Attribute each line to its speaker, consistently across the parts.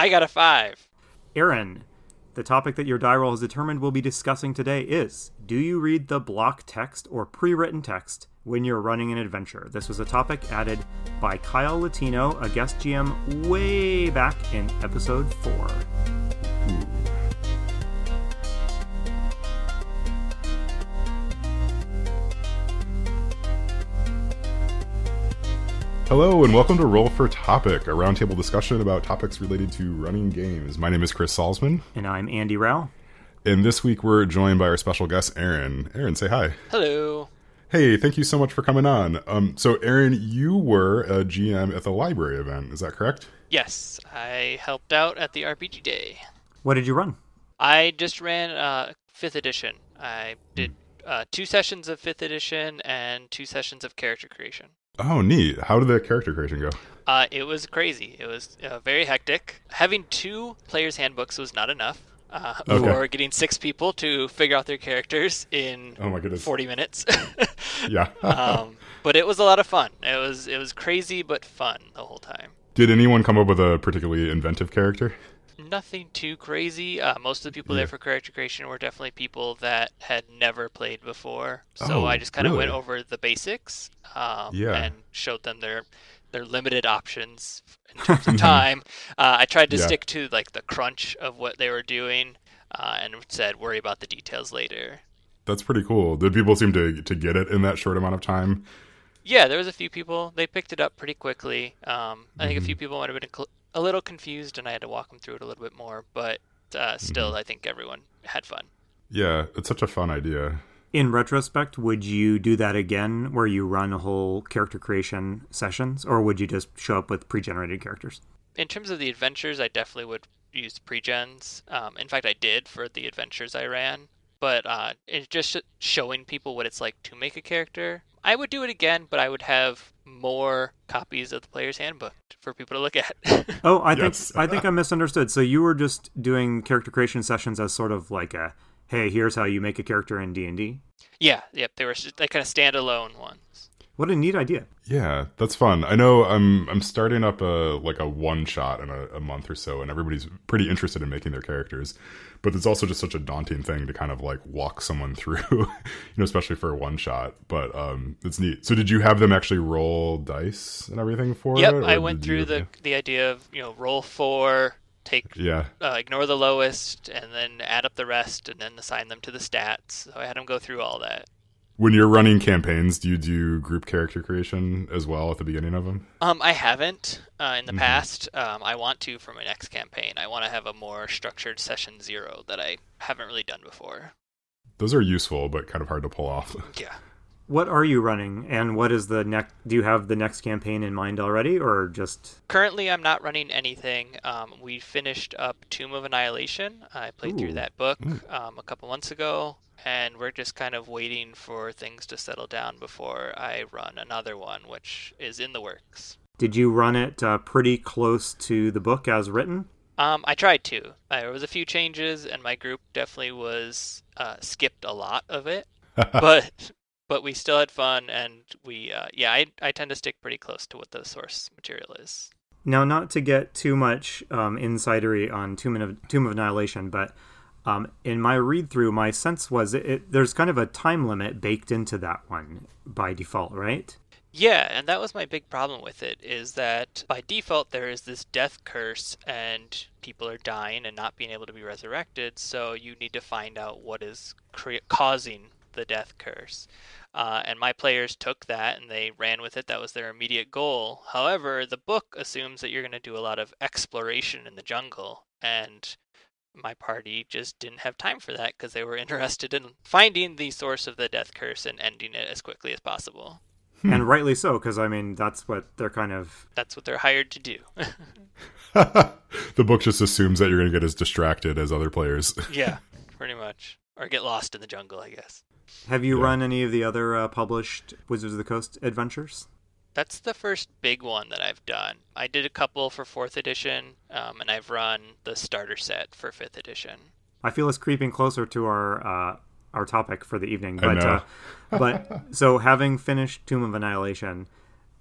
Speaker 1: I got a five.
Speaker 2: Aaron, the topic that your die roll has determined we'll be discussing today is Do you read the block text or pre written text when you're running an adventure? This was a topic added by Kyle Latino, a guest GM way back in episode 4.
Speaker 3: Hello, and welcome to Roll for Topic, a roundtable discussion about topics related to running games. My name is Chris Salzman,
Speaker 2: And I'm Andy Rao.
Speaker 3: and this week we're joined by our special guest, Aaron. Aaron, say hi.
Speaker 1: Hello.
Speaker 3: Hey, thank you so much for coming on. Um, so, Aaron, you were a GM at the library event, is that correct?
Speaker 1: Yes, I helped out at the RPG Day.
Speaker 2: What did you run?
Speaker 1: I just ran uh, fifth edition. I did uh, two sessions of fifth edition and two sessions of character creation.
Speaker 3: Oh, neat. How did the character creation go?
Speaker 1: Uh, it was crazy. It was uh, very hectic. Having two players' handbooks was not enough uh,
Speaker 3: Okay.
Speaker 1: for getting six people to figure out their characters in
Speaker 3: Oh my goodness.
Speaker 1: 40 minutes.
Speaker 3: Yeah.
Speaker 1: um, but it was a lot of fun. It was it was crazy but fun the whole time.
Speaker 3: did anyone come up with a particularly inventive character?
Speaker 1: Nothing too crazy. Uh, most of the people
Speaker 3: Yeah.
Speaker 1: there for character creation were definitely people that had never played before. So
Speaker 3: Oh,
Speaker 1: I just kind of went over the basics um,
Speaker 3: Yeah.
Speaker 1: and showed them their their limited options in terms of time. Uh, I tried to
Speaker 3: Yeah.
Speaker 1: stick to like the crunch of what they were doing uh, and said worry about the details later.
Speaker 3: That's pretty cool. Did people seem to to get it in that short amount of time?
Speaker 1: Yeah, there was a few people. They picked it up pretty quickly. Um, I think a
Speaker 3: Mm-hmm.
Speaker 1: few people might have been a little confused, and I had to walk them through it a little bit more. But uh, still,
Speaker 3: Mm-hmm.
Speaker 1: I think everyone had fun.
Speaker 3: Yeah, it's such a fun idea.
Speaker 2: In retrospect, would you do that again where you run a whole character creation sessions, or would you just show up with pre generated characters?
Speaker 1: In terms of the adventures, I definitely would use pre-gens. Um, in fact, I did for the adventures I ran. But uh, it's just showing people what it's like to make a character. I would do it again, but I would have more copies of the player's handbook for people to look at.
Speaker 2: Oh, I
Speaker 3: Yes.
Speaker 2: think I think I misunderstood. So you were just doing character creation sessions as sort of like a, hey, here's how you make a character in D and D.
Speaker 1: yeah, yep, they were they kind of standalone ones.
Speaker 2: What a neat idea.
Speaker 3: Yeah, that's fun. I know I'm I'm starting up a like a one shot in a, a month or so, and everybody's pretty interested in making their characters. But it's also just such a daunting thing to kind of like walk someone through, you know, especially for a one shot. But um, it's neat. So did you have them actually roll dice and everything for
Speaker 1: Yep,
Speaker 3: it? or
Speaker 1: I went through
Speaker 3: you-
Speaker 1: the the idea of you know roll four, take
Speaker 3: Yeah,
Speaker 1: uh, ignore the lowest, and then add up the rest, and then assign them to the stats. So I had them go through all that.
Speaker 3: When you're running campaigns, do you do group character creation as well at the beginning of them?
Speaker 1: Um, I haven't uh, in the
Speaker 3: Mhm.
Speaker 1: past. Um, I want to for my next campaign. I want to have a more structured session zero that I haven't really done before.
Speaker 3: Those are useful, but kind of hard to pull off.
Speaker 1: Yeah.
Speaker 2: What are you running, and what is the next? Do you have the next campaign in mind already, or just?
Speaker 1: Currently, I'm not running anything. Um, we finished up Tomb of Annihilation. I played
Speaker 2: Ooh.
Speaker 1: through that book um, a couple months ago, and we're just kind of waiting for things to settle down before I run another one, which is in the works.
Speaker 2: Did you run it uh, pretty close to the book as written?
Speaker 1: Um, I tried to. There was a few changes, and my group definitely was uh, skipped a lot of it, but but we still had fun, and we uh, yeah, I I tend to stick pretty close to what the source material is.
Speaker 2: Now, not to get too much um, insidery on Tomb of, Tomb of Annihilation, but um, in my read through, my sense was it, it, there's kind of a time limit baked into that one by default, right?
Speaker 1: Yeah, and that was my big problem with it is that by default there is this death curse and people are dying and not being able to be resurrected, so you need to find out what is cre- causing the death curse. Uh, and my players took that and they ran with it. That was their immediate goal. However, the book assumes that you're going to do a lot of exploration in the jungle, and my party just didn't have time for that because they were interested in finding the source of the death curse and ending it as quickly as possible.
Speaker 2: And rightly so, because I mean that's what they're kind of.
Speaker 1: That's what they're hired to do.
Speaker 3: the book just assumes that you're going to get as distracted as other players.
Speaker 1: yeah, pretty much. Or get lost in the jungle, I guess.
Speaker 2: Have you
Speaker 3: Yeah.
Speaker 2: run any of the other uh, published Wizards of the Coast adventures?
Speaker 1: That's the first big one that I've done. I did a couple for fourth edition, um, and I've run the starter set for fifth edition.
Speaker 2: I feel it's creeping closer to our uh, our topic for the evening.
Speaker 3: I
Speaker 2: But
Speaker 3: know.
Speaker 2: uh, but so having finished Tomb of Annihilation,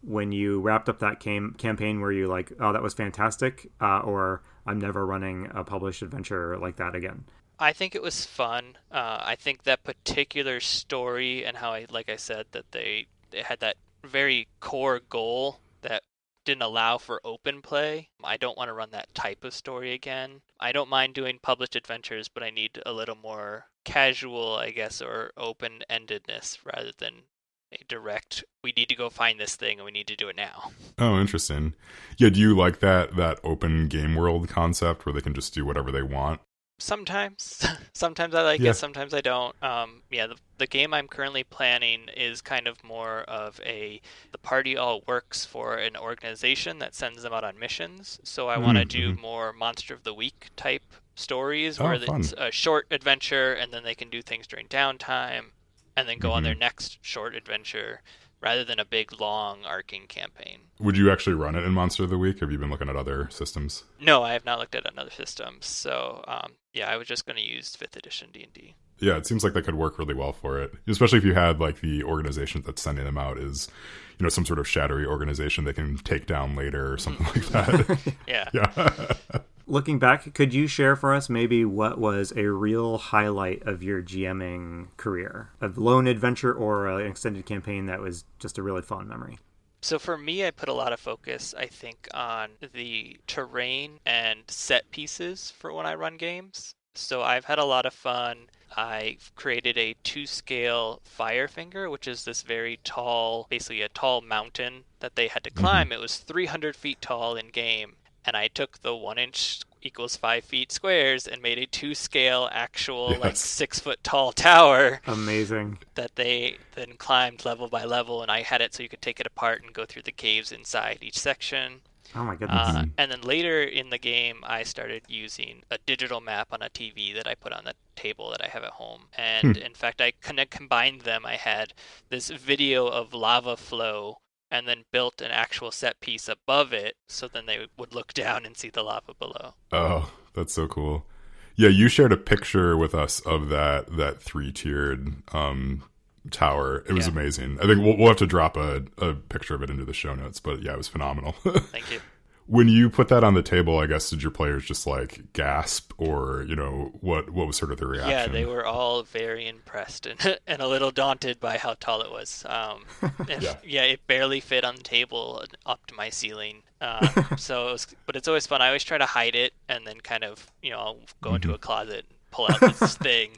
Speaker 2: when you wrapped up that cam- campaign? Were you like, oh, that was fantastic, uh, or I'm never running a published adventure like that again?
Speaker 1: I think it was fun. Uh, I think that particular story and how I, like I said, that they, they had that very core goal that didn't allow for open play. I don't want to run that type of story again. I don't mind doing published adventures, but I need a little more casual, I guess, or open endedness rather than a direct we need to go find this thing and we need to do it now.
Speaker 3: Oh, interesting. Yeah, do you like that that open game world concept where they can just do whatever they want?
Speaker 1: Sometimes sometimes i like
Speaker 3: Yeah.
Speaker 1: it sometimes i don't um yeah the, the game i'm currently planning is kind of more of a the party all works for an organization that sends them out on missions so i want to
Speaker 3: Mm,
Speaker 1: do more monster of the week type stories
Speaker 3: Oh,
Speaker 1: where
Speaker 3: fun.
Speaker 1: it's a short adventure and then they can do things during downtime and then go on
Speaker 3: Mm-hmm.
Speaker 1: their next short adventure rather than a big long arcing campaign
Speaker 3: Would you actually run it in Monster of the Week? Have you been looking at other systems?
Speaker 1: no i have not looked at another system so um yeah i was just going to use fifth edition d&d
Speaker 3: Yeah, it seems like that could work really well for it, especially if you had like the organization that's sending them out is, you know, some sort of shadowy organization they can take down later or something like that.
Speaker 1: yeah
Speaker 3: yeah.
Speaker 2: Looking back, could you share for us maybe what was a real highlight of your GMing career? A lone adventure or an extended campaign that was just a really fun memory?
Speaker 1: So for me, I put a lot of focus, I think, on the terrain and set pieces for when I run games. So I've had a lot of fun. I've created a two scale Firefinger, which is this very tall, basically a tall mountain that they had to mm-hmm. climb. It was 300 feet tall in game. And I took the one inch equals five feet squares and made a two scale actual, like six foot tall tower
Speaker 2: Amazing.
Speaker 1: that they then climbed level by level, and I had it so you could take it apart and go through the caves inside each section.
Speaker 2: Oh my goodness.
Speaker 1: Uh, and then later in the game, I started using a digital map on a TV that I put on the table that I have at home. And in fact, I kind of combined them. I had this video of lava flow and then built an actual set piece above it so then they would look down and see the lava below.
Speaker 3: Oh, that's so cool. Yeah, you shared a picture with us of that that three tiered um, tower. It was
Speaker 1: Yeah.
Speaker 3: amazing. I think we'll, we'll have to drop a, a picture of it into the show notes. But yeah, it was phenomenal.
Speaker 1: Thank you.
Speaker 3: When you put that on the table, I guess did your players just like gasp or you know what what was sort of the reaction?
Speaker 1: Yeah, they were all very impressed and, and a little daunted by how tall it was. Um, and
Speaker 3: Yeah.
Speaker 1: yeah. it barely fit on the table up to my ceiling. Uh, so, it was, but it's always fun. I always try to hide it and then kind of, you know, I'll go into a closet, pull out this thing,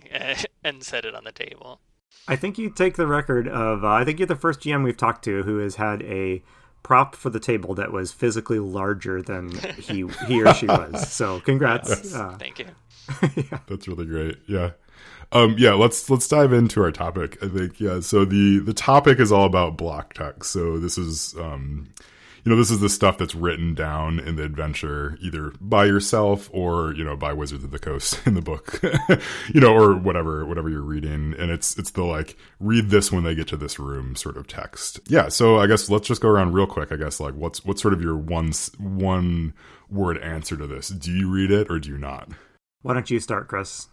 Speaker 1: and set it on the table.
Speaker 2: I think you take the record of. Uh, I think you're the first GM we've talked to who has had a prop for the table that was physically larger than he he or she was. So congrats. Uh,
Speaker 1: Thank you. yeah.
Speaker 3: That's really great. Yeah. Um, yeah, let's let's dive into our topic. I think yeah. So the the topic is all about block text. So this is um, you know, this is the stuff that's written down in the adventure either by yourself or you know by Wizards of the Coast in the book, you know, or whatever whatever you're reading. And it's it's the like read this when they get to this room sort of text. Yeah. So I guess let's just go around real quick. I guess like what's what's sort of your one one word answer to this? Do you read it or do you not?
Speaker 2: why don't you start, Chris?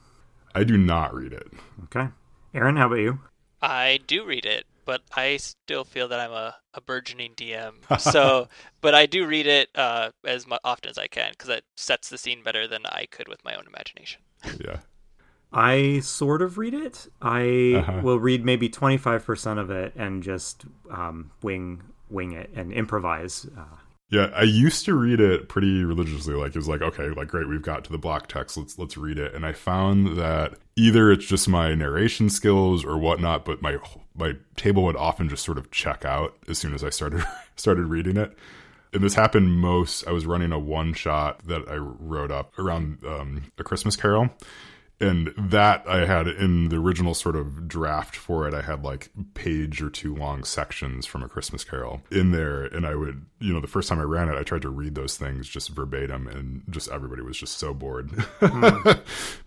Speaker 3: I do not read it.
Speaker 2: Okay. Aaron, how about you?
Speaker 1: I do read it, but I still feel that I'm a, a burgeoning DM. So, but I do read it uh, as mu- often as I can because it sets the scene better than I could with my own imagination.
Speaker 3: Yeah.
Speaker 2: I sort of read it. I
Speaker 3: Uh-huh.
Speaker 2: will read maybe 25% of it and just um, wing wing it and improvise. Uh,
Speaker 3: Yeah, I used to read it pretty religiously. Like it was like, okay, like great, we've got to the block text. Let's let's read it. And I found that either it's just my narration skills or whatnot, but my my table would often just sort of check out as soon as I started started reading it. And this happened most. I was running a one shot that I wrote up around um, a Christmas Carol, and that I had in the original sort of draft for it. I had like page or two long sections from a Christmas Carol in there, and I would, you know, the first time I ran it, I tried to read those things just verbatim, and just everybody was just so bored by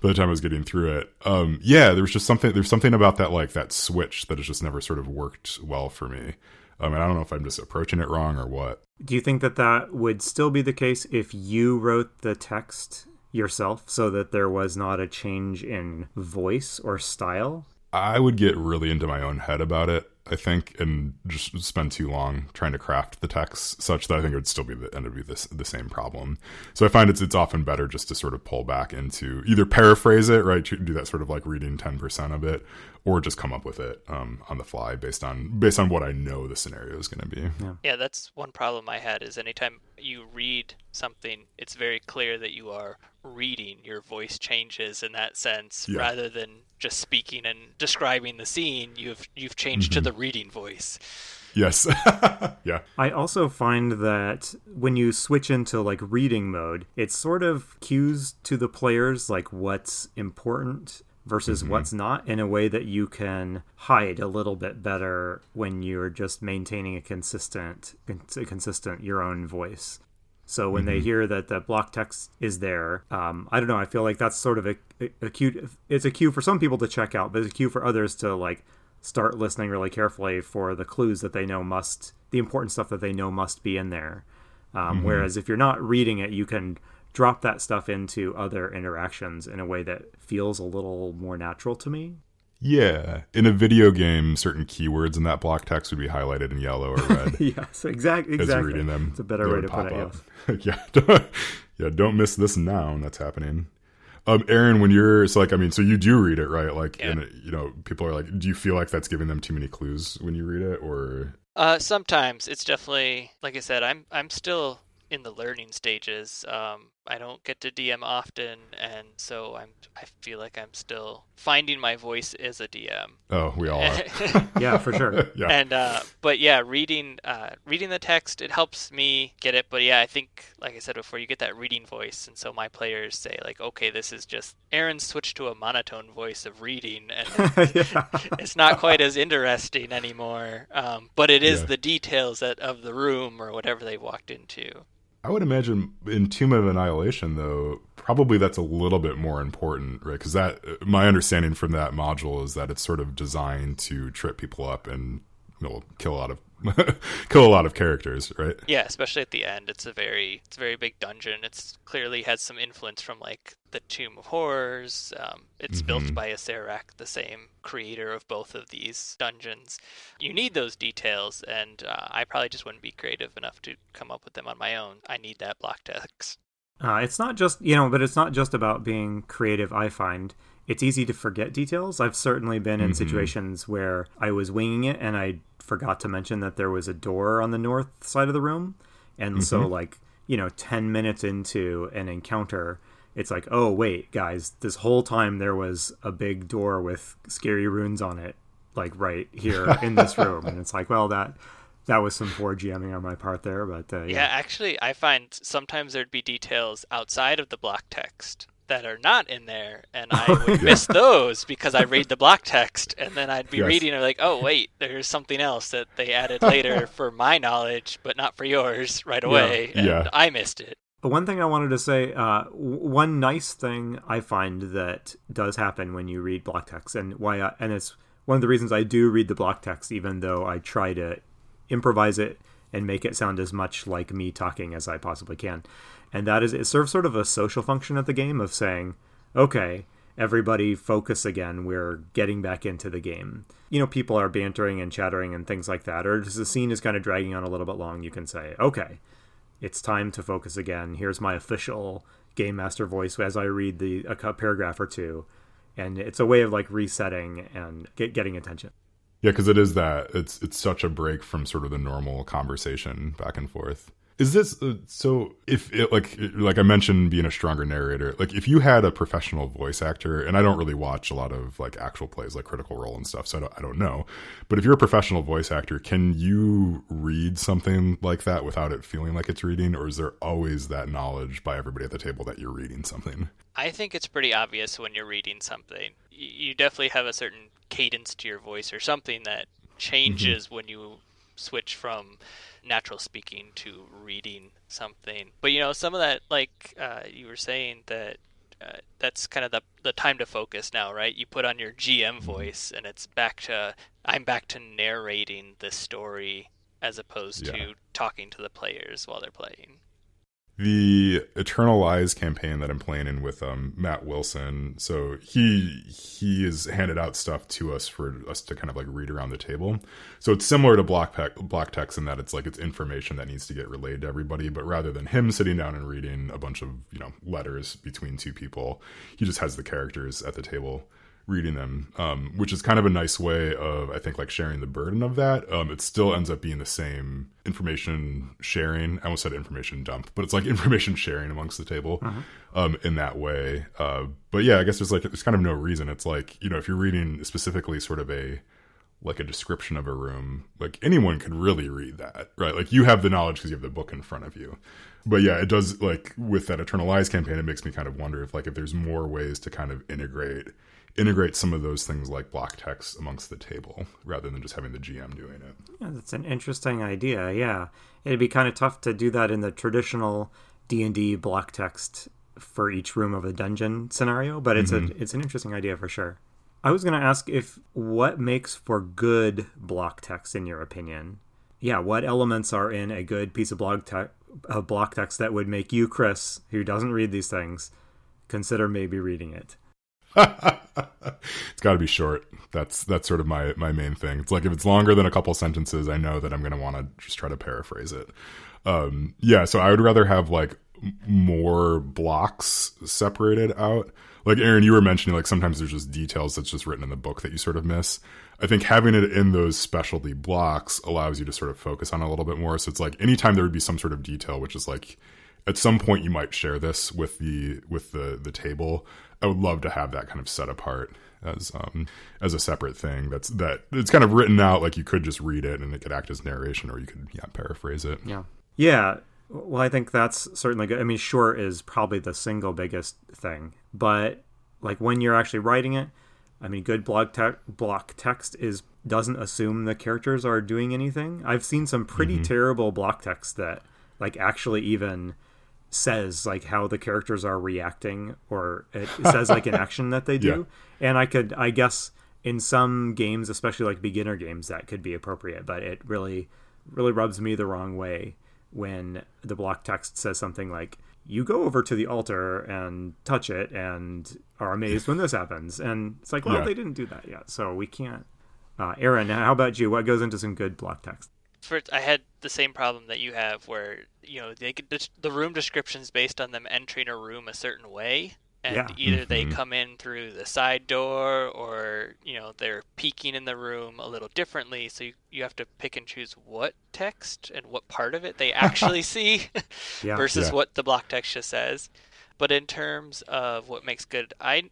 Speaker 3: the time I was getting through it. Um, yeah, there was just something. There's something about that like that switch that has just never sort of worked well for me. I mean, I don't know if I'm just approaching it wrong or what.
Speaker 2: do you think that that would still be the case if you wrote the text yourself so that there was not a change in voice or style?
Speaker 3: I would get really into my own head about it. I think, and just spend too long trying to craft the text such that I think it would still be the end of be this the same problem. So I find it's it's often better just to sort of pull back into either paraphrase it, right? Do that sort of like reading ten percent of it, or just come up with it um, on the fly based on based on what I know the scenario is going to be.
Speaker 1: Yeah. yeah, that's one problem I had is anytime you read something, it's very clear that you are reading. Your voice changes in that sense, yeah. rather than just speaking and describing the scene. You've you've changed mm-hmm. to the reading voice.
Speaker 3: Yes. yeah.
Speaker 2: I also find that when you switch into like reading mode, it sort of cues to the players like what's important versus mm-hmm. what's not in a way that you can hide a little bit better when you're just maintaining a consistent a consistent your own voice so when mm-hmm. they hear that the block text is there um, i don't know i feel like that's sort of a, a, cue it's a cue for some people to check out but it's a cue for others to like start listening really carefully for the clues that they know must the important stuff that they know must be in there um, mm-hmm. whereas if you're not reading it you can drop that stuff into other interactions in a way that feels a little more natural to me.
Speaker 3: Yeah, in a video game, certain keywords in that block text would be highlighted in yellow or red.
Speaker 2: yes, exactly. Exactly. reading them, it's a better way to put it.
Speaker 3: Yes. yeah, don't, yeah. Don't miss this noun that's happening. Um, Aaron, when you're so like, I mean, so you do read it, right? Like, yeah. and you know, people are like, do you feel like that's giving them too many clues when you read it, or?
Speaker 1: Uh, sometimes it's definitely like I said. I'm I'm still in the learning stages. Um, I don't get to DM often, and so I'm. I feel like I'm still finding my voice as a DM.
Speaker 3: Oh, we all are.
Speaker 2: yeah, for sure.
Speaker 1: yeah. And uh, but yeah, reading uh, reading the text it helps me get it. But yeah, I think like I said before, you get that reading voice, and so my players say like, okay, this is just Aaron switched to a monotone voice of reading, and it's not quite as interesting anymore. Um, but it is yeah. the details that of the room or whatever they walked into.
Speaker 3: I would imagine in Tomb of Annihilation, though, probably that's a little bit more important, right? Because that, my understanding from that module is that it's sort of designed to trip people up and you know, kill a lot of kill a lot of characters, right?
Speaker 1: Yeah, especially at the end. It's a very it's a very big dungeon. It's clearly has some influence from like the Tomb of Horrors. Um, it's mm-hmm. built by Acererak, the same creator of both of these dungeons. You need those details, and uh, I probably just wouldn't be creative enough to come up with them on my own. I need that block text.
Speaker 2: Uh, it's not just you know, but it's not just about being creative. I find it's easy to forget details. I've certainly been in mm-hmm. situations where I was winging it and I forgot to mention that there was a door on the north side of the room. And mm-hmm. so, like, you know, 10 minutes into an encounter, it's like, oh, wait, guys, this whole time there was a big door with scary runes on it, like right here in this room. And it's like, well, that. That was some poor GMing on my part there, but uh,
Speaker 1: yeah. yeah. Actually, I find sometimes there'd be details outside of the block text that are not in there, and I would yeah. miss those because I read the block text, and then I'd be yes. reading and like, oh wait, there's something else that they added later for my knowledge, but not for yours right away, yeah. and yeah. I missed it.
Speaker 2: But one thing I wanted to say, uh, one nice thing I find that does happen when you read block text, and why, I, and it's one of the reasons I do read the block text, even though I try to improvise it and make it sound as much like me talking as I possibly can, and that is it serves sort of a social function at the game of saying, okay, everybody focus again. We're getting back into the game. You know, people are bantering and chattering and things like that, or just the scene is kind of dragging on a little bit long. You can say, okay, it's time to focus again. Here's my official game master voice as I read the a paragraph or two, and it's a way of like resetting and get, getting attention.
Speaker 3: Yeah, because it is that it's it's such a break from sort of the normal conversation back and forth. Is this uh, so? If it, like like I mentioned, being a stronger narrator, like if you had a professional voice actor, and I don't really watch a lot of like actual plays, like Critical Role and stuff, so I don't, I don't know. But if you're a professional voice actor, can you read something like that without it feeling like it's reading, or is there always that knowledge by everybody at the table that you're reading something?
Speaker 1: I think it's pretty obvious when you're reading something. You definitely have a certain cadence to your voice or something that changes mm-hmm. when you switch from natural speaking to reading something. But you know, some of that, like uh, you were saying, that uh, that's kind of the the time to focus now, right? You put on your GM mm-hmm. voice, and it's back to I'm back to narrating the story as opposed yeah. to talking to the players while they're playing.
Speaker 3: The Eternal Lies campaign that I'm playing in with um, Matt Wilson. So he he has handed out stuff to us for us to kind of like read around the table. So it's similar to block pe- block text in that it's like it's information that needs to get relayed to everybody. But rather than him sitting down and reading a bunch of you know letters between two people, he just has the characters at the table reading them, um, which is kind of a nice way of, I think, like sharing the burden of that. Um, it still ends up being the same information sharing. I almost said information dump, but it's like information sharing amongst the table uh-huh. um, in that way. Uh, but yeah, I guess there's like, there's kind of no reason. It's like, you know, if you're reading specifically sort of a, like a description of a room, like anyone could really read that, right? Like you have the knowledge because you have the book in front of you. But yeah, it does like with that Eternal Lies campaign, it makes me kind of wonder if like if there's more ways to kind of integrate integrate some of those things like block text amongst the table rather than just having the GM doing it.
Speaker 2: Yeah, that's an interesting idea. Yeah, it'd be kind of tough to do that in the traditional D and D block text for each room of a dungeon scenario, but it's mm-hmm. a it's an interesting idea for sure. I was going to ask if what makes for good block text in your opinion. Yeah, what elements are in a good piece of blog te- of block text that would make you, Chris, who doesn't read these things, consider maybe reading it?
Speaker 3: it's got to be short. That's that's sort of my my main thing. It's like if it's longer than a couple sentences, I know that I'm going to want to just try to paraphrase it. Um, yeah, so I would rather have like more blocks separated out. Like Aaron, you were mentioning, like sometimes there's just details that's just written in the book that you sort of miss. I think having it in those specialty blocks allows you to sort of focus on a little bit more. So it's like anytime there would be some sort of detail, which is like at some point you might share this with the with the the table I would love to have that kind of set apart as um as a separate thing that's that it's kind of written out like you could just read it and it could act as narration or you could yeah paraphrase it.
Speaker 2: Yeah. Yeah. Well i think that's certainly good. I mean short is probably the single biggest thing but like when you're actually writing it i mean good blog te- block text is doesn't assume the characters are doing anything. I've seen some pretty mm-hmm. terrible block text that like actually even says like how the characters are reacting or it says like an action that they do. Yeah. and i could i guess in some games especially like beginner games that could be appropriate but it really really rubs me the wrong way when the block text says something like you go over to the altar and touch it and are amazed when this happens. And it's like well yeah. they didn't do that yet so we can't uh, aaron how about you? What goes into some good block text
Speaker 1: for I had the same problem that you have, where you know they could the room descriptions based on them entering a room a certain way, and yeah. either mm-hmm. they come in through the side door or you know they're peeking in the room a little differently. So you you have to pick and choose what text and what part of it they actually see, yeah. versus yeah. what the block text just says. But in terms of what makes good, I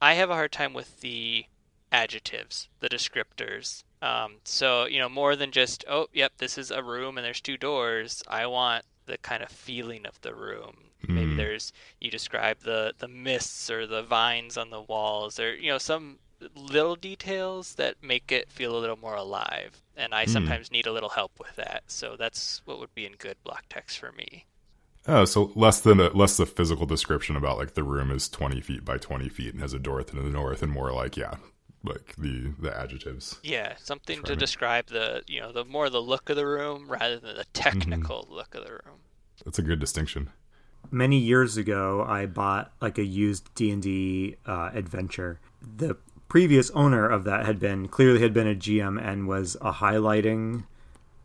Speaker 1: I have a hard time with the adjectives, the descriptors. Um, so you know, more than just oh, yep, this is a room and there's two doors. I want the kind of feeling of the room. Mm. Maybe there's you describe the the mists or the vines on the walls, or you know some little details that make it feel a little more alive. And I mm. sometimes need a little help with that. So that's what would be in good block text for me.
Speaker 3: Oh, so less than a, less the physical description about like the room is twenty feet by twenty feet and has a door to the north, and more like yeah, like the the adjectives.
Speaker 1: Yeah, something to describe the you know the more the look of the room rather than the technical mm-hmm. look of the room.
Speaker 3: That's a good distinction.
Speaker 2: Many years ago, I bought like a used D and D uh, adventure. The previous owner of that had been clearly had been a GM and was a highlighting,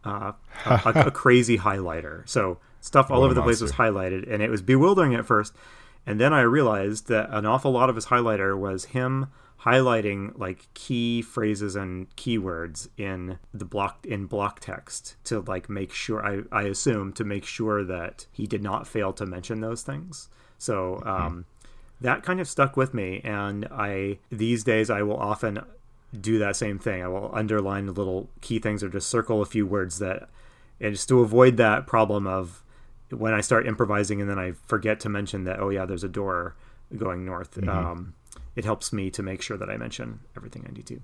Speaker 2: uh, a, a, a, crazy highlighter. So stuff all over the place was highlighted, and it was bewildering at first. And then I realized that an awful lot of his highlighter was him highlighting like key phrases and keywords in the block in block text to like make sure I, I assume to make sure that he did not fail to mention those things. So mm-hmm. um, that kind of stuck with me, and I these days I will often do that same thing. I will underline little key things or just circle a few words that, and just to avoid that problem of when I start improvising and then I forget to mention that oh yeah there's a door going north. Mm-hmm. Um, it helps me to make sure that I mention everything I need to.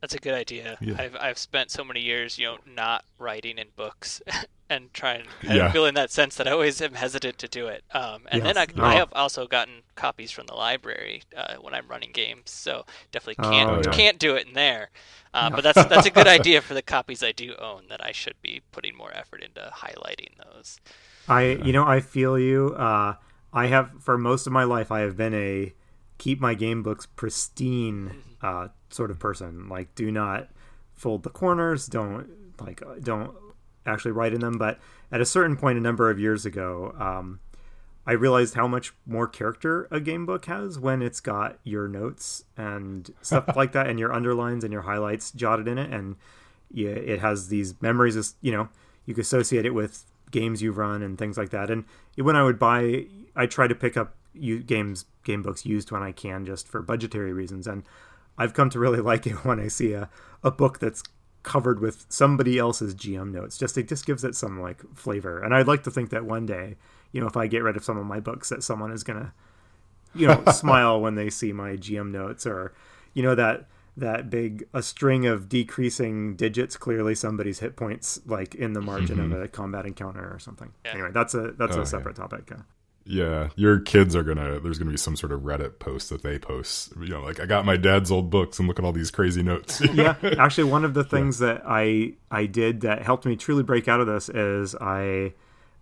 Speaker 1: That's a good idea. Yeah. I've I've spent so many years, you know, not writing in books and trying and yeah. feel in that sense that I always am hesitant to do it. Um, and yes. then I, oh. I have also gotten copies from the library uh, when I'm running games, so definitely can't oh, yeah. can't do it in there. Uh, no. But that's that's a good idea for the copies I do own that I should be putting more effort into highlighting those.
Speaker 2: I you know I feel you. Uh, I have for most of my life I have been a keep my game books pristine uh, sort of person. Like do not fold the corners. Don't like don't actually write in them. But at a certain point, a number of years ago, um, I realized how much more character a game book has when it's got your notes and stuff like that, and your underlines and your highlights jotted in it, and yeah, it has these memories. You know, you can associate it with games you've run and things like that. And when I would buy, I try to pick up games game books used when I can, just for budgetary reasons. And I've come to really like it when I see a, a book that's covered with somebody else's GM notes. Just it just gives it some like flavor. And I'd like to think that one day, you know, if I get rid of some of my books, that someone is gonna, you know, smile when they see my GM notes or, you know, that that big a string of decreasing digits. Clearly, somebody's hit points like in the margin mm-hmm. of a combat encounter or something. Yeah. Anyway, that's a that's oh, a separate yeah. topic.
Speaker 3: Yeah, your kids are gonna. There's gonna be some sort of Reddit post that they post. You know, like I got my dad's old books and look at all these crazy notes.
Speaker 2: yeah, actually, one of the things yeah. that I I did that helped me truly break out of this is I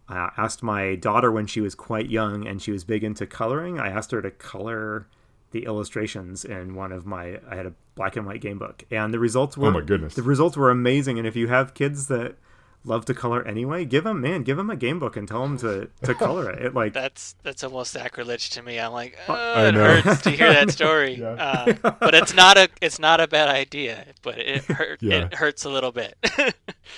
Speaker 2: uh, asked my daughter when she was quite young and she was big into coloring. I asked her to color the illustrations in one of my. I had a black and white game book, and the results were.
Speaker 3: Oh my goodness!
Speaker 2: The results were amazing, and if you have kids that love to color anyway, give him man, give him a game book and tell him to to color it. it like
Speaker 1: that's that's almost sacrilege to me. I'm like, oh, it hurts to hear that story, yeah. uh, but it's not a it's not a bad idea, but it hurt yeah. it hurts a little bit.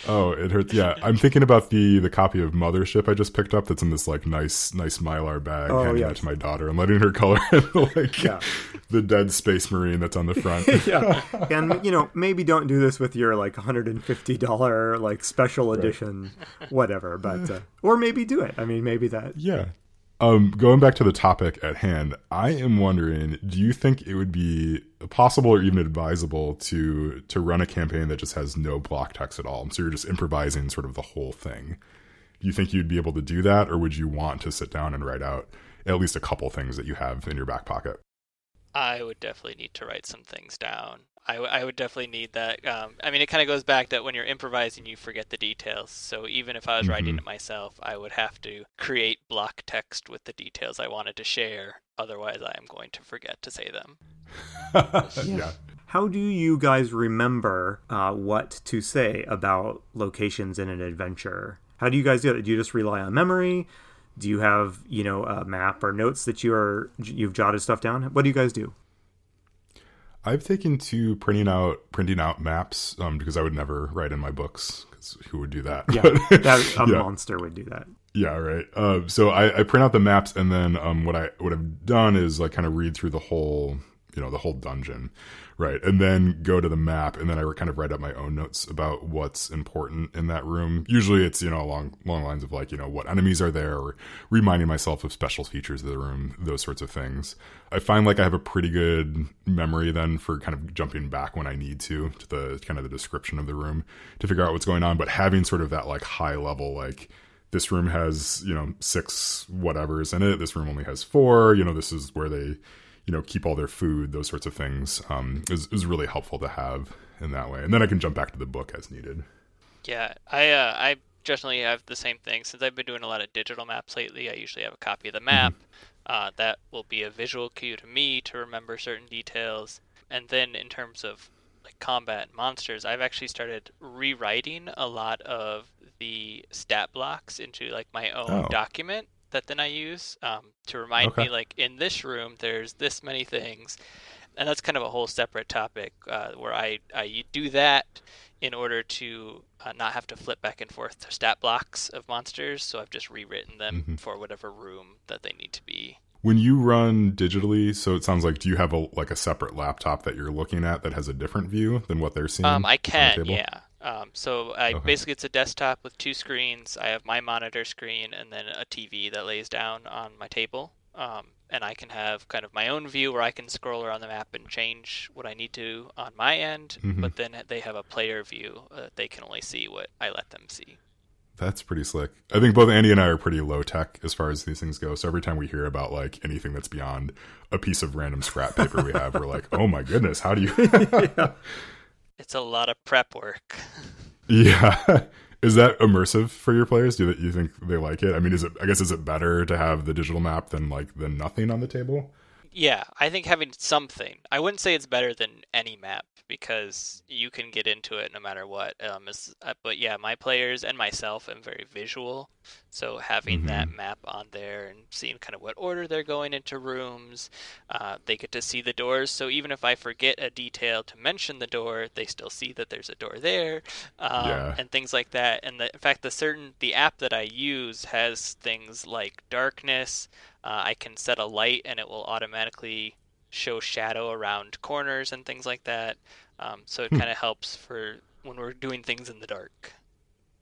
Speaker 3: oh, it hurts. Yeah, I'm thinking about the the copy of Mothership I just picked up. That's in this like nice nice mylar bag. Oh, handing yes. that to my daughter and letting her color like yeah. the dead space marine that's on the front.
Speaker 2: yeah, and you know maybe don't do this with your like 150 dollar like special edition, whatever. But uh, or maybe do it. I mean, maybe that.
Speaker 3: Yeah. Um, going back to the topic at hand, I am wondering: Do you think it would be possible or even advisable to to run a campaign that just has no block text at all? So you're just improvising sort of the whole thing. Do you think you'd be able to do that, or would you want to sit down and write out at least a couple things that you have in your back pocket?
Speaker 1: I would definitely need to write some things down. I, w- I would definitely need that. Um, I mean, it kind of goes back that when you're improvising, you forget the details. So even if I was mm-hmm. writing it myself, I would have to create block text with the details I wanted to share. Otherwise, I am going to forget to say them.
Speaker 2: yeah. How do you guys remember uh, what to say about locations in an adventure? How do you guys do it? Do you just rely on memory? Do you have you know a map or notes that you are you've jotted stuff down? What do you guys do?
Speaker 3: I've taken to printing out printing out maps um, because I would never write in my books because who would do that?
Speaker 2: Yeah, that, a yeah. monster would do that.
Speaker 3: Yeah, right. Uh, so I, I, print out the maps, and then um, what I would have done is like kind of read through the whole, you know, the whole dungeon, right and then go to the map and then i kind of write up my own notes about what's important in that room. Usually it's you know along long lines of like you know what enemies are there or reminding myself of special features of the room those sorts of things. I find like i have a pretty good memory then for kind of jumping back when i need to to the kind of the description of the room to figure out what's going on. But having sort of that like high level like this room has you know six whatevers in it this room only has four you know this is where they you know keep all their food those sorts of things um, is, is really helpful to have in that way. And then i can jump back to the book as needed.
Speaker 1: Yeah i uh, i generally have the same thing. Since i've been doing a lot of digital maps lately i usually have a copy of the map. Mm-hmm. uh, that will be a visual cue to me to remember certain details. And then in terms of like combat monsters i've actually started rewriting a lot of the stat blocks into like my own oh. document that then I use um, to remind okay. me, like in this room, there's this many things, and that's kind of a whole separate topic uh, where I I do that in order to uh, not have to flip back and forth to stat blocks of monsters. So I've just rewritten them mm-hmm. for whatever room that they need to be.
Speaker 3: When you run digitally, so it sounds like do you have a like a separate laptop that you're looking at that has a different view than what they're seeing?
Speaker 1: Um, I can, yeah. Um, so I okay. basically it's a desktop with two screens. I have my monitor screen and then a TV that lays down on my table. Um, and I can have kind of my own view where I can scroll around the map and change what I need to on my end. Mm-hmm. But then they have a player view. Uh, they can only see what I let them see.
Speaker 3: That's pretty slick. I think both Andy and I are pretty low tech as far as these things go. So every time we hear about like anything that's beyond a piece of random scrap paper we have, we're like, oh my goodness, how do you?
Speaker 1: It's a lot of prep work.
Speaker 3: yeah. Is that immersive for your players? Do you think they like it? I mean, is it? I guess is it better to have the digital map than like than nothing on the table?
Speaker 1: Yeah, I think having something. I wouldn't say it's better than any map because you can get into it no matter what. Um, uh, but yeah, my players and myself am very visual, so having mm-hmm. that map on there and seeing kind of what order they're going into rooms, uh, they get to see the doors. So even if I forget a detail to mention the door, they still see that there's a door there, um, yeah. and things like that. And the, in fact, the certain the app that I use has things like darkness. Uh, I can set a light and it will automatically show shadow around corners and things like that. Um, so it hmm. kind of helps for when we're doing things in the dark.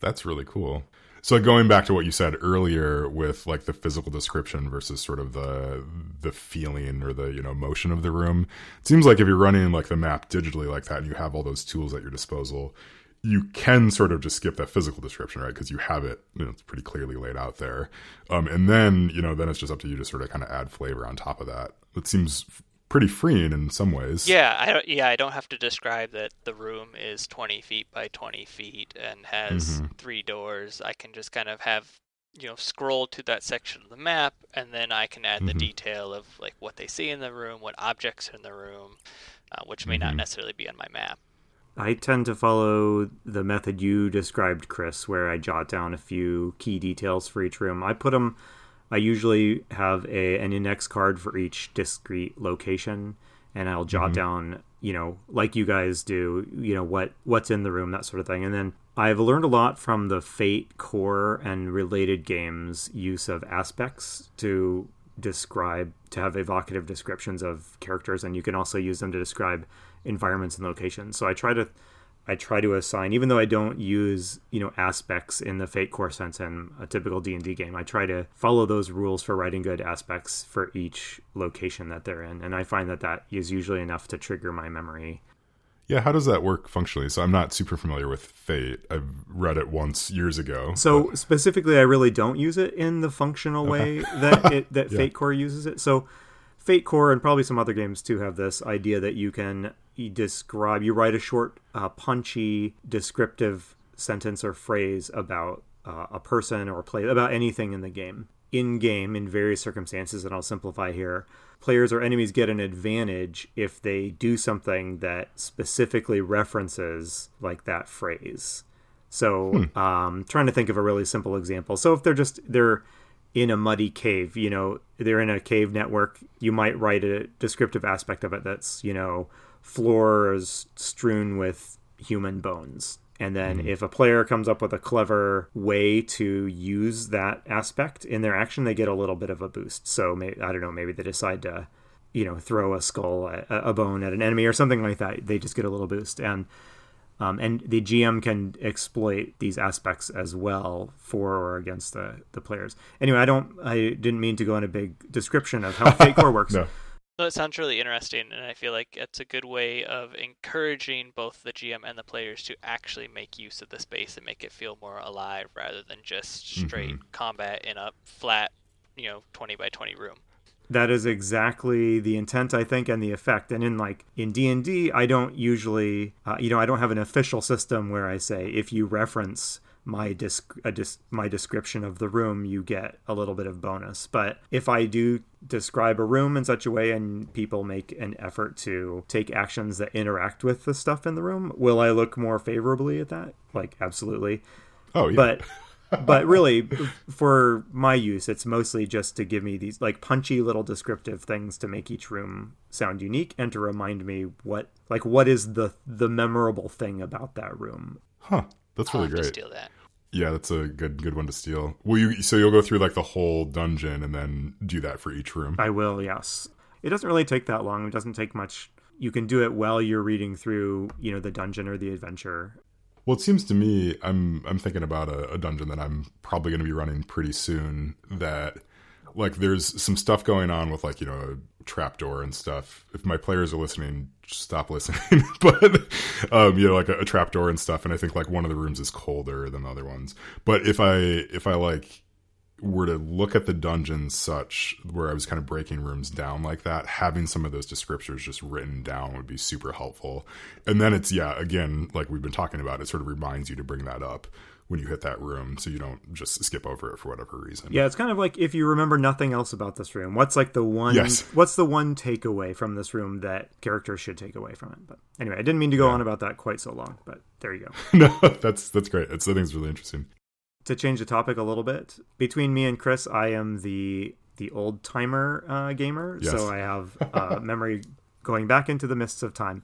Speaker 3: That's really cool. So going back to what you said earlier with like the physical description versus sort of the the feeling or the you know motion of the room, it seems like if you're running like the map digitally like that and you have all those tools at your disposal, you can sort of just skip that physical description, right? Because you have it, you know, it's pretty clearly laid out there. Um, and then, you know, then it's just up to you to sort of kind of add flavor on top of that. It seems pretty freeing in some ways.
Speaker 1: Yeah, I don't. Yeah, I don't have to describe that the room is 20 feet by 20 feet and has mm-hmm. three doors. I can just kind of have you know scroll to that section of the map, and then I can add mm-hmm. the detail of like what they see in the room, what objects are in the room, uh, which may mm-hmm. not necessarily be on my map.
Speaker 2: I tend to follow the method you described, Chris, where I jot down a few key details for each room. I put them I usually have a an index card for each discrete location, and I'll jot mm-hmm. down, you know, like you guys do, you know, what what's in the room, that sort of thing. And then I've learned a lot from the Fate core and related games use of aspects to describe to have evocative descriptions of characters and you can also use them to describe environments and locations. So I try to I try to assign, even though I don't use you know aspects in the Fate core sense in a typical D and D game. I try to follow those rules for writing good aspects for each location that they're in, and I find that that is usually enough to trigger my memory.
Speaker 3: Yeah, how does that work functionally? So I'm not super familiar with Fate. I've read it once years ago.
Speaker 2: So but... specifically, I really don't use it in the functional way that it, that yeah. Fate core uses it. So Fate core and probably some other games too have this idea that you can you describe you write a short uh, punchy descriptive sentence or phrase about uh, a person or play about anything in the game in game in various circumstances and i'll simplify here. Players or enemies get an advantage if they do something that specifically references like that phrase. So hmm. um, trying to think of a really simple example. So if they're just they're in a muddy cave you know they're in a cave network you might write a descriptive aspect of it that's you know floors strewn with human bones. And then mm if a player comes up with a clever way to use that aspect in their action, they get a little bit of a boost. So maybe, I don't know, maybe they decide to, you know, throw a skull, a, a bone at an enemy or something like that. They just get a little boost. And um, and the GM can exploit these aspects as well for or against the, the players. Anyway, I don't, I didn't mean to go in a big description of how Fate Core works.
Speaker 3: no.
Speaker 1: No, it sounds really interesting, and I feel like it's a good way of encouraging both the GM and the players to actually make use of the space and make it feel more alive rather than just straight mm-hmm. combat in a flat, you know, 20 by 20 room.
Speaker 2: That is exactly the intent, I think, and the effect. And in like in D and D, I don't usually, uh, you know, I don't have an official system where I say if you reference my disc, dis- my description of the room, you get a little bit of bonus. But if I do describe a room in such a way and people make an effort to take actions that interact with the stuff in the room, will I look more favorably at that? Like absolutely.
Speaker 3: Oh yeah.
Speaker 2: But but really for my use it's mostly just to give me these like punchy little descriptive things to make each room sound unique and to remind me what like what is the the memorable thing about that room
Speaker 3: huh that's really great.
Speaker 1: steal that.
Speaker 3: Yeah, that's a good good one to steal. Will you? So you'll go through like the whole dungeon and then do that for each room.
Speaker 2: I will. Yes. It doesn't really take that long. It doesn't take much. You can do it while you're reading through, you know, the dungeon or the adventure.
Speaker 3: Well, it seems to me I'm I'm thinking about a, a dungeon that I'm probably going to be running pretty soon. That like there's some stuff going on with like you know a trapdoor and stuff. If my players are listening, stop listening. but um, you know, like a, a trapdoor and stuff. And I think like one of the rooms is colder than the other ones. But if I if I like were to look at the dungeons such where I was kind of breaking rooms down like that, having some of those descriptors just written down would be super helpful. And then it's yeah, again, like we've been talking about, it sort of reminds you to bring that up when you hit that room so you don't just skip over it for whatever reason.
Speaker 2: Yeah, it's kind of like if you remember nothing else about this room, what's like the one
Speaker 3: Yes.
Speaker 2: what's the one takeaway from this room that characters should take away from it? But anyway, I didn't mean to go on about that quite so long, but there you go.
Speaker 3: no, that's that's great. It's I think it's really interesting.
Speaker 2: To change the topic a little bit, between me and Chris, I am the the old timer uh, gamer,
Speaker 3: Yes.
Speaker 2: so I have uh, memory going back into the mists of time,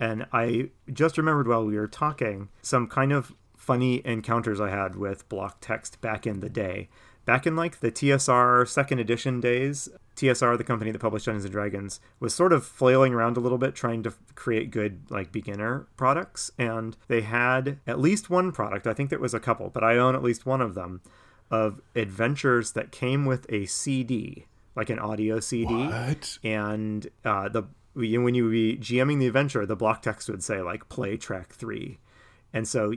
Speaker 2: and I just remembered while we were talking some kind of funny encounters I had with block text back in the day. Back in like the TSR second edition days, TSR, the company that published Dungeons and Dragons, was sort of flailing around a little bit trying to create good like beginner products, and they had at least one product. I think there was a couple, but I own at least one of them of adventures that came with a CD, like an audio CD
Speaker 3: What?
Speaker 2: and uh, the when you would be GMing the adventure, the block text would say like play track three, and so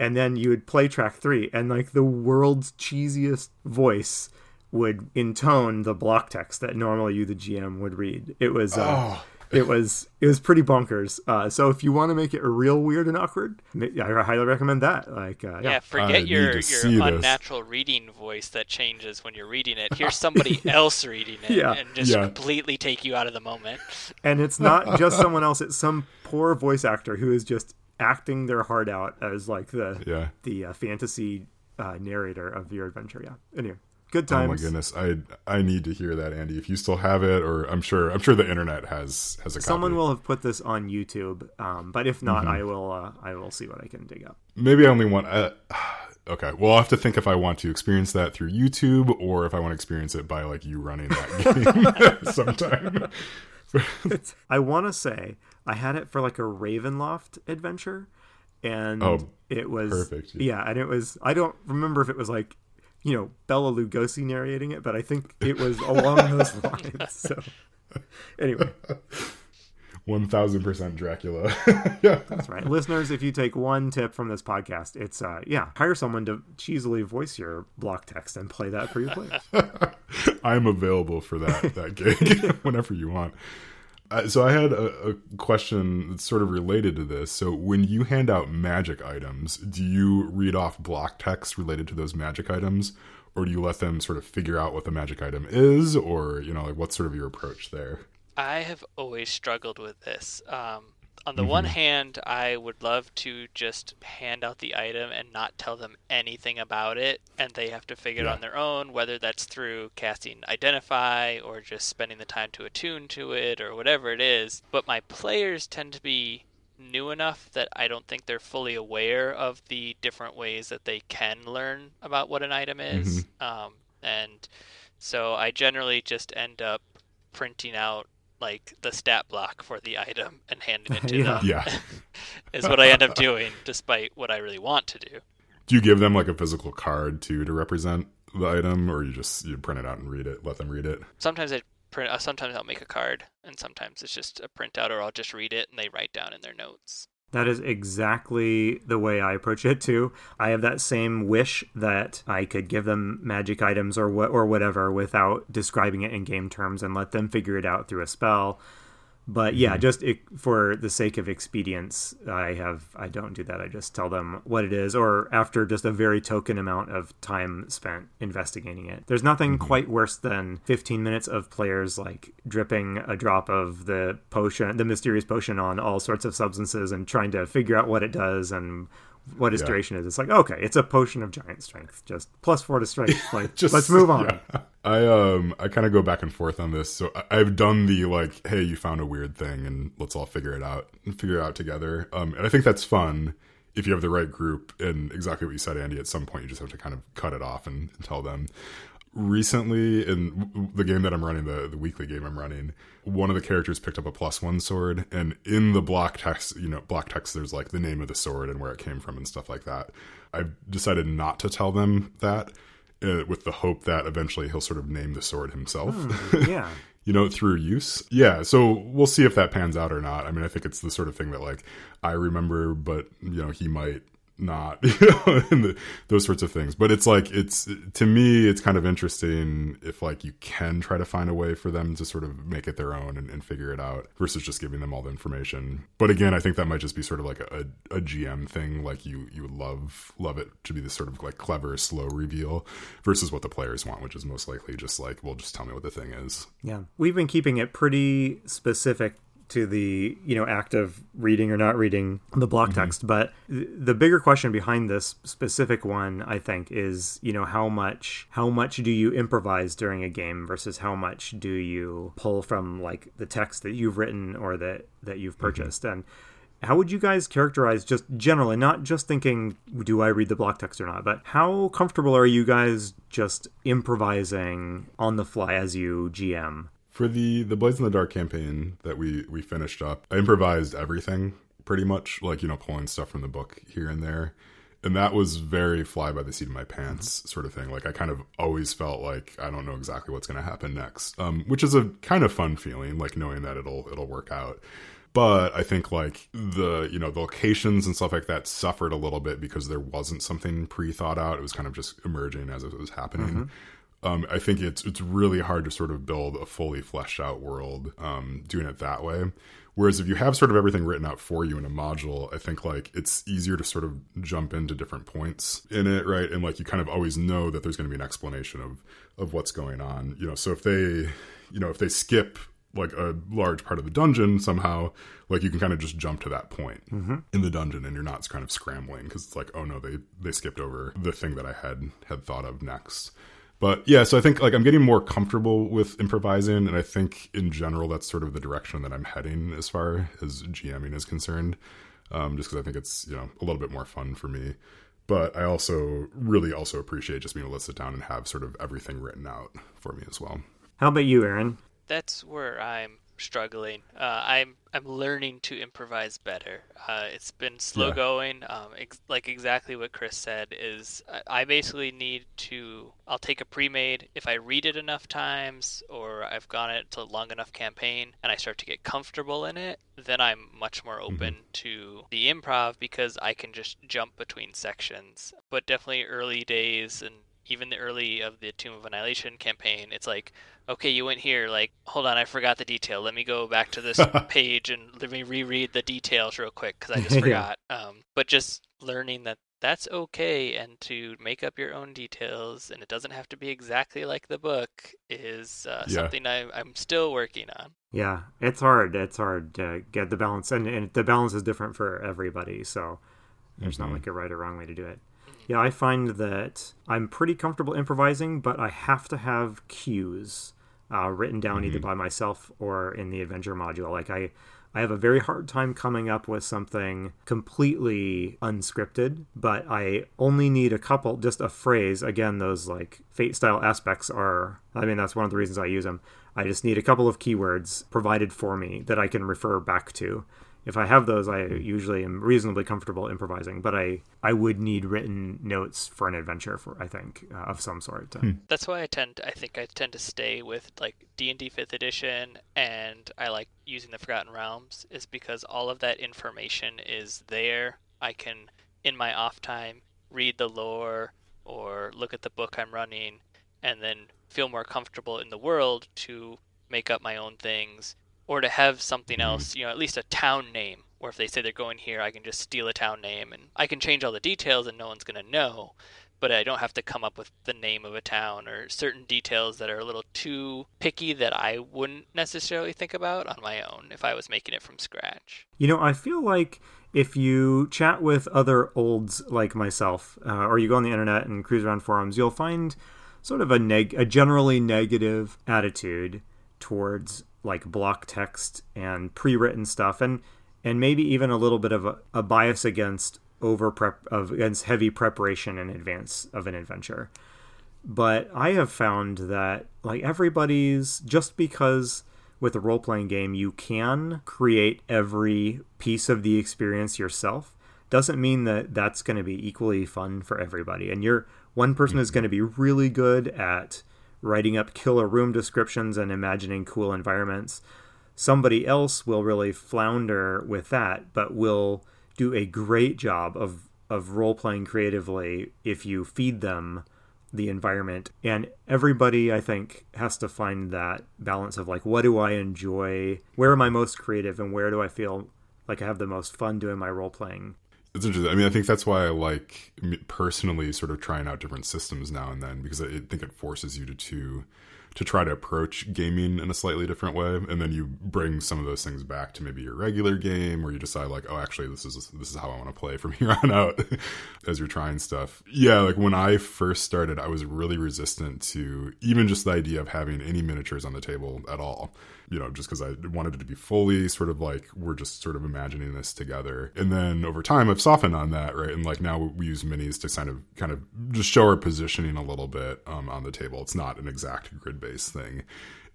Speaker 2: and then you would play track three, and like the world's cheesiest voice would intone the block text that normally you the GM would read. It was uh,
Speaker 3: Oh.
Speaker 2: it was it was pretty bonkers. Uh, so if you want to make it real weird and awkward, I highly recommend that. Like uh,
Speaker 1: Yeah,
Speaker 2: yeah.
Speaker 3: I
Speaker 1: forget
Speaker 3: need
Speaker 1: your
Speaker 3: to see this.
Speaker 1: unnatural reading voice that changes when you're reading it. Here's somebody else reading it
Speaker 2: Yeah.
Speaker 1: and just
Speaker 3: Yeah.
Speaker 1: completely take you out of the moment.
Speaker 2: and it's not just someone else; it's some poor voice actor who is just acting their heart out as like the
Speaker 3: Yeah.
Speaker 2: the uh, fantasy uh, narrator of your adventure. Yeah. Anyway, good
Speaker 3: Oh my goodness, I I need to hear that, Andy. If you still have it, or I'm sure I'm sure the internet has has a copy.
Speaker 2: Someone will have put this on YouTube, um, but if not,
Speaker 3: Mm-hmm.
Speaker 2: I will. Uh, I will see what I can dig up.
Speaker 3: Maybe I only want. Uh, okay, well I'll have to think if I want to experience that through YouTube or if I want to experience it by like you running that game sometime.
Speaker 2: I want to say I had it for like a Ravenloft adventure, and
Speaker 3: Oh,
Speaker 2: it was
Speaker 3: perfect.
Speaker 2: Yeah, and it was. I don't remember if it was like, you know, Bela Lugosi narrating it, but I think it was along those lines. So, anyway,
Speaker 3: One thousand percent Dracula. yeah.
Speaker 2: that's right, listeners. If you take one tip from this podcast, it's uh, yeah, hire someone to cheesily voice your block text and play that for your players.
Speaker 3: I'm available for that that gig whenever you want. Uh, so I had a, a question that's sort of related to this. So when you hand out magic items, do you read off block text related to those magic items, or do you let them sort of figure out what the magic item is, or you know, like what's sort of your approach there?
Speaker 1: I have always struggled with this. Um, on the one hand, I would love to just hand out the item and not tell them anything about it, and they have to figure it on their own, whether that's through casting Identify or just spending the time to attune to it or whatever it is. But my players tend to be new enough that I don't think they're fully aware of the different ways that they can learn about what an item is. Um, and so I generally just end up printing out like the stat block for the item and handing it to
Speaker 2: Yeah.
Speaker 1: them.
Speaker 3: Yeah.
Speaker 1: is what I end up doing, despite what I really want to do.
Speaker 3: Do you give them like a physical card too to represent the item, or you just you print it out and read it, let them read it?
Speaker 1: Sometimes I print. Uh, sometimes I'll make a card, and sometimes it's just a printout, or I'll just read it and they write down in their notes.
Speaker 2: That is exactly the way I approach it too. I have that same wish that I could give them magic items or what or whatever without describing it in game terms and let them figure it out through a spell. But yeah, mm-hmm. just it, for the sake of expedience, I have I don't do that. I just tell them what it is, or after just a very token amount of time spent investigating it. There's nothing mm-hmm. quite worse than 15 minutes of players like dripping a drop of the potion, the mysterious potion, on all sorts of substances and trying to figure out what it does and what its
Speaker 3: Yeah.
Speaker 2: duration is. It's like okay, it's a potion of giant strength, just plus four to strength. Like
Speaker 3: Just
Speaker 2: let's move on.
Speaker 3: yeah. I um I kind of go back and forth on this. So I- I've done the like, hey, you found a weird thing, and let's all figure it out and figure it out together. Um, and I think that's fun if you have the right group. And exactly what you said, Andy. At some point, you just have to kind of cut it off and, and tell them. Recently, in the game that I'm running, the the weekly game I'm running, one of the characters picked up a plus one sword, and in the block text, you know, block text, there's like the name of the sword and where it came from and stuff like that. I've decided not to tell them that uh, with the hope that eventually he'll sort of name the sword himself.
Speaker 2: yeah.
Speaker 3: you know, through use. Yeah, so we'll see if that pans out or not. I mean, I think it's the sort of thing that like I remember, but you know, he might not the, those sorts of things. But it's like it's to me it's kind of interesting if like you can try to find a way for them to sort of make it their own and, and figure it out versus just giving them all the information. But again i think that might just be sort of like a, a gm thing. Like you you would love love it to be this sort of like clever slow reveal versus what the players want which is most likely just like well just tell me what the thing is.
Speaker 2: Yeah. We've been keeping it pretty specific to the you know act of reading or not reading the block mm-hmm. text but the bigger question behind this specific one i think is you know how much how much do you improvise during a game versus how much do you pull from like the text that you've written or that that you've mm-hmm. purchased mm-hmm. and how would you guys characterize just generally not just thinking do i read the block text or not but how comfortable are you guys just improvising on the fly as you gm
Speaker 3: for the the Blades in the Dark campaign that we we finished up, I improvised everything pretty much, like you know, pulling stuff from the book here and there, and that was very fly by the seat of my pants mm-hmm. sort of thing. Like I kind of always felt like I don't know exactly what's going to happen next, um, which is a kind of fun feeling, like knowing that it'll it'll work out. But I think like the you know the locations and stuff like that suffered a little bit because there wasn't something pre thought out. It was kind of just emerging as it was happening. Mm-hmm um, I think it's it's really hard to sort of build a fully fleshed out world um, doing it that way. Whereas if you have sort of everything written out for you in a module, I think like it's easier to sort of jump into different points in it, right? And like you kind of always know that there's going to be an explanation of of what's going on, you know. So if they, you know, if they skip like a large part of the dungeon somehow, like you can kind of just jump to that point mm-hmm. in the dungeon, and you're not kind of scrambling because it's like, oh no, they they skipped over the thing that I had had thought of next. But yeah, so I think like I'm getting more comfortable with improvising, and I think in general that's sort of the direction that I'm heading as far as GMing is concerned. Um, just because I think it's you know a little bit more fun for me. But I also really also appreciate just being able to sit down and have sort of everything written out for me as well.
Speaker 2: How about you, Aaron?
Speaker 1: That's where I'm struggling. Uh, I'm I'm learning to improvise better. Uh, it's been slow yeah. going. Um, ex- like exactly what Chris said is I, I basically need to. I'll take a pre-made if I read it enough times or I've gone it to a long enough campaign and I start to get comfortable in it. Then I'm much more mm-hmm. open mm-hmm. to the improv because I can just jump between sections. But definitely early days and even the early of the Tomb of Annihilation campaign, it's like, okay, you went here. Like, hold on, I forgot the detail. Let me go back to this page and let me reread the details real quick because I just forgot. Um, but just learning that that's okay and to make up your own details and it doesn't have to be exactly like the book is uh, yeah. something I, I'm still working on.
Speaker 2: Yeah, it's hard. It's hard to get the balance, and, and the balance is different for everybody. So there's mm-hmm. not like a right or wrong way to do it. Yeah, I find that I'm pretty comfortable improvising, but I have to have cues uh, written down mm-hmm. either by myself or in the adventure module. Like I, I have a very hard time coming up with something completely unscripted, but I only need a couple, just a phrase. Again, those like fate style aspects are, I mean, that's one of the reasons I use them. I just need a couple of keywords provided for me that I can refer back to if I have those, I usually am reasonably comfortable improvising. But I I would need written notes for an adventure for I think uh, of some sort.
Speaker 1: Hmm. That's why I tend I think I tend to stay with like D and D Fifth Edition, and I like using the Forgotten Realms is because all of that information is there. I can in my off time read the lore or look at the book I'm running, and then feel more comfortable in the world to make up my own things or to have something mm-hmm. else, you know, at least a town name, or if they say they're going here, I can just steal a town name and I can change all the details and no one's going to know, but I don't have to come up with the name of a town or certain details that are a little too picky that I wouldn't necessarily think about on my own if I was making it from scratch.
Speaker 2: You know, I feel like if you chat with other olds like myself, uh, or you go on the internet and cruise around forums, you'll find sort of a neg- a generally negative attitude towards like block text and pre-written stuff and and maybe even a little bit of a, a bias against over prep of against heavy preparation in advance of an adventure. But i have found that like everybody's just because with a role-playing game you can create every piece of the experience yourself doesn't mean that that's going to be equally fun for everybody. And you're one person is going to be really good at writing up killer room descriptions and imagining cool environments. Somebody else will really flounder with that, but will do a great job of of role playing creatively if you feed them the environment. And everybody i think has to find that balance of like what do i enjoy? Where am i most creative? And where do i feel like i have the most fun doing my role playing
Speaker 3: it's interesting. I mean, I think that's why I like personally sort of trying out different systems now and then because I think it forces you to to to try to approach gaming in a slightly different way. And then you bring some of those things back to maybe your regular game where you decide like oh actually this is this is how i want to play from here on out as you're trying stuff. Yeah like when i first started i was really resistant to even just the idea of having any miniatures on the table at all you know, just because I wanted it to be fully sort of like we're just sort of imagining this together. And then over time, I've softened on that, right? And like now we use minis to kind of kind of just show our positioning a little bit um, on the table. It's not an exact grid based thing.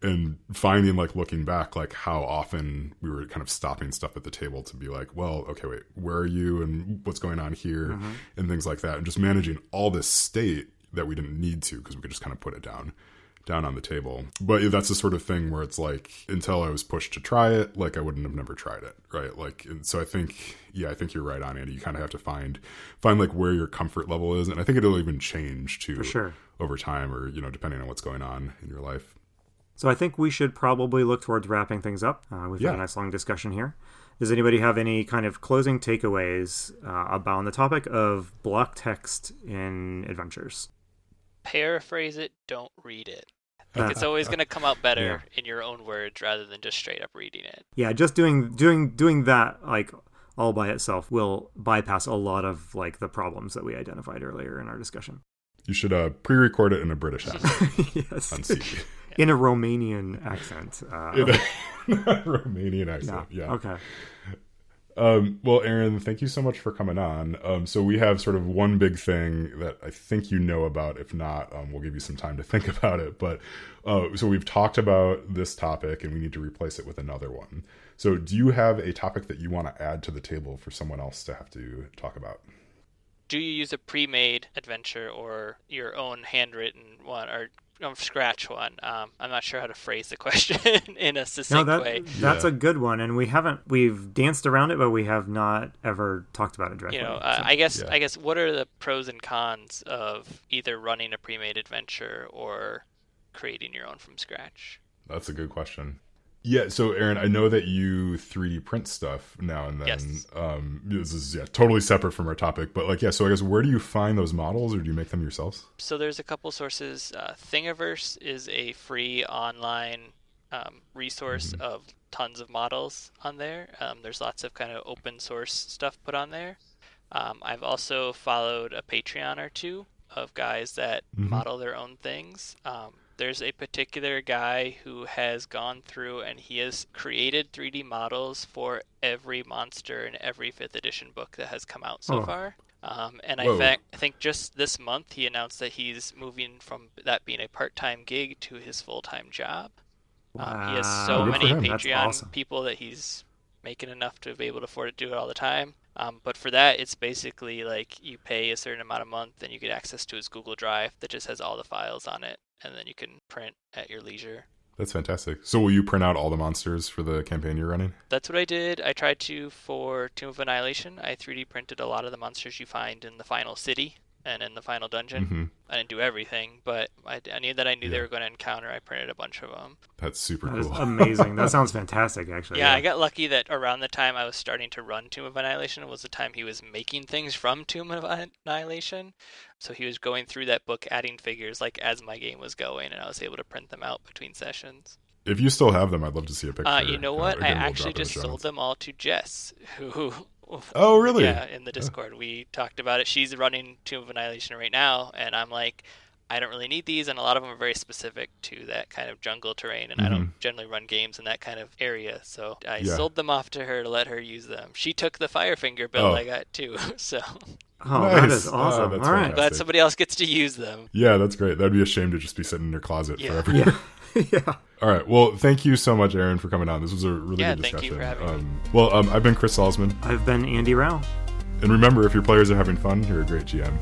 Speaker 3: And finding like looking back, like how often we were kind of stopping stuff at the table to be like, well, okay, wait, where are you and what's going on here mm-hmm. and things like that, and just managing all this state that we didn't need to because we could just kind of put it down down on the table. But that's the sort of thing where it's like until I was pushed to try it, like I wouldn't have never tried it, right? Like so I think yeah, I think you're right on Andy. You kind of have to find find like where your comfort level is and I think it'll even change too
Speaker 2: For sure.
Speaker 3: over time or you know depending on what's going on in your life.
Speaker 2: So I think we should probably look towards wrapping things up. Uh, we've yeah. had a nice long discussion here. Does anybody have any kind of closing takeaways uh, about the topic of block text in adventures?
Speaker 1: Paraphrase it, don't read it. Like it's always going to come out better yeah. in your own words rather than just straight up reading it.
Speaker 2: Yeah, just doing doing doing that like all by itself will bypass a lot of like the problems that we identified earlier in our discussion.
Speaker 3: You should uh, pre-record it in a British accent.
Speaker 2: yes. On CD. In a Romanian accent. Uh,
Speaker 3: in a Romanian accent. Yeah. yeah.
Speaker 2: Okay.
Speaker 3: Um, well, Aaron, thank you so much for coming on. Um, so we have sort of one big thing that I think you know about. If not, um, we'll give you some time to think about it. But uh, so we've talked about this topic, and we need to replace it with another one. So, do you have a topic that you want to add to the table for someone else to have to talk about?
Speaker 1: Do you use a pre-made adventure or your own handwritten one, or um, scratch one. Um, I'm not sure how to phrase the question in a succinct
Speaker 2: no, that,
Speaker 1: way.
Speaker 2: That's yeah. a good one, and we haven't we've danced around it, but we have not ever talked about it directly.
Speaker 1: You know, uh, so, I guess yeah. I guess what are the pros and cons of either running a pre-made adventure or creating your own from scratch?
Speaker 3: That's a good question. Yeah, so Aaron, I know that you 3D print stuff now and then.
Speaker 1: Yes.
Speaker 3: Um, this is yeah totally separate from our topic, but like yeah. So I guess where do you find those models, or do you make them yourselves?
Speaker 1: So there's a couple sources. Uh, Thingiverse is a free online um, resource mm-hmm. of tons of models on there. Um, there's lots of kind of open source stuff put on there. Um, I've also followed a Patreon or two of guys that mm-hmm. model their own things. There's a particular guy who has gone through and he has created 3D models for every monster in every 5th edition book that has come out so oh. far. Um, and I, fa- I think just this month he announced that he's moving from that being a part time gig to his full time job. Wow. Um, he has so Good many Patreon awesome. people that he's making enough to be able to afford to do it all the time. Um, but for that, it's basically like you pay a certain amount a month and you get access to his Google Drive that just has all the files on it and then you can print at your leisure.
Speaker 3: That's fantastic. So will you print out all the monsters for the campaign you're running?
Speaker 1: That's what I did. I tried to for Tomb of Annihilation. I 3D printed a lot of the monsters you find in the final city and in the final dungeon. Mm-hmm. I didn't do everything, but I, I knew that I knew yeah. they were going to encounter. I printed a bunch of them.
Speaker 3: That's super
Speaker 2: that
Speaker 3: cool.
Speaker 2: amazing. that sounds fantastic, actually.
Speaker 1: Yeah, yeah, I got lucky that around the time I was starting to run Tomb of Annihilation was the time he was making things from Tomb of Annihilation. So he was going through that book, adding figures like as my game was going, and I was able to print them out between sessions.
Speaker 3: If you still have them, I'd love to see a picture.
Speaker 1: Uh, you know what? Uh, I actually just sold them all to Jess, who
Speaker 3: Oh, really?
Speaker 1: Yeah, in the Discord. We talked about it. She's running Tomb of Annihilation right now, and I'm like, I don't really need these, and a lot of them are very specific to that kind of jungle terrain, and mm-hmm. I don't mm-hmm. generally run games in that kind of area. So I yeah. sold them off to her to let her use them. She took the Firefinger build oh. I got too, so.
Speaker 2: Oh, nice. that is awesome! Oh, All right,
Speaker 1: glad somebody else gets to use them.
Speaker 3: Yeah, that's great. That'd be a shame to just be sitting in your closet yeah. forever.
Speaker 2: Yeah. yeah.
Speaker 3: All right. Well, thank you so much, Aaron, for coming on. This was a really
Speaker 1: yeah,
Speaker 3: good discussion.
Speaker 1: Thank you for having
Speaker 3: um,
Speaker 1: me.
Speaker 3: Well, um, I've been Chris Salzman.
Speaker 2: I've been Andy Rao.
Speaker 3: And remember, if your players are having fun, you're a great GM.